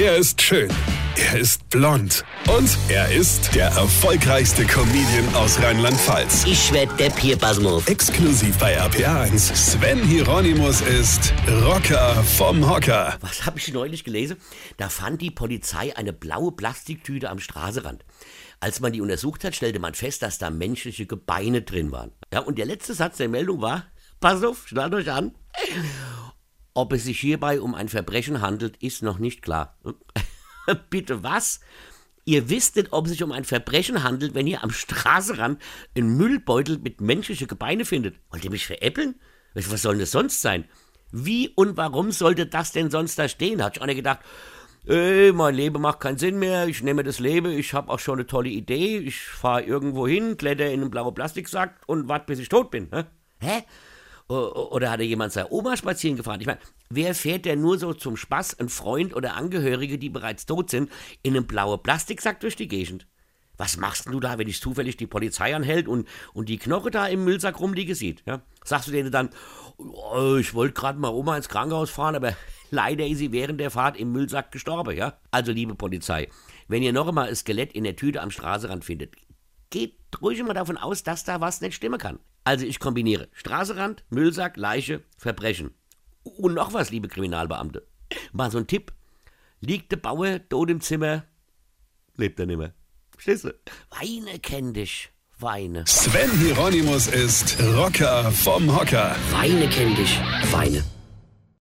Er ist schön. Er ist blond. Und er ist der erfolgreichste Comedian aus Rheinland-Pfalz. Ich werd der Pierpasmus. Exklusiv bei RPA1. Sven Hieronymus ist Rocker vom Hocker. Was habe ich neulich gelesen? Da fand die Polizei eine blaue Plastiktüte am Straßenrand. Als man die untersucht hat, stellte man fest, dass da menschliche Gebeine drin waren. Ja, und der letzte Satz der Meldung war, pass auf, schnallt euch an. Ob es sich hierbei um ein Verbrechen handelt, ist noch nicht klar. Bitte was? Ihr wisstet, ob es sich um ein Verbrechen handelt, wenn ihr am Straßenrand einen Müllbeutel mit menschlichen Gebeine findet. Wollt ihr mich veräppeln? Was soll denn das sonst sein? Wie und warum sollte das denn sonst da stehen? Hat ich einer gedacht, ey, mein Leben macht keinen Sinn mehr, ich nehme das Leben, ich habe auch schon eine tolle Idee, ich fahre irgendwo hin, kletter in einen blauen Plastiksack und warte, bis ich tot bin. Hä? Hä? Oder hat er jemand seine Oma spazieren gefahren? Ich meine, wer fährt denn nur so zum Spaß, ein Freund oder Angehörige, die bereits tot sind, in einen blauen Plastiksack durch die Gegend? Was machst du da, wenn dich zufällig die Polizei anhält und, und die Knoche da im Müllsack rumliegen sieht? Ja? Sagst du denen dann, oh, ich wollte gerade mal Oma ins Krankenhaus fahren, aber leider ist sie während der Fahrt im Müllsack gestorben, ja? Also, liebe Polizei, wenn ihr noch einmal ein Skelett in der Tüte am Straßenrand findet, geht ruhig mal davon aus, dass da was nicht stimmen kann. Also ich kombiniere Straßenrand, Müllsack, Leiche, Verbrechen. Und noch was, liebe Kriminalbeamte. Mal so ein Tipp. Liegt der Bauer tot im Zimmer, lebt er nimmer. Verstehst du? Weine kenn dich. Weine. Sven Hieronymus ist Rocker vom Hocker. Weine kenn dich. Weine.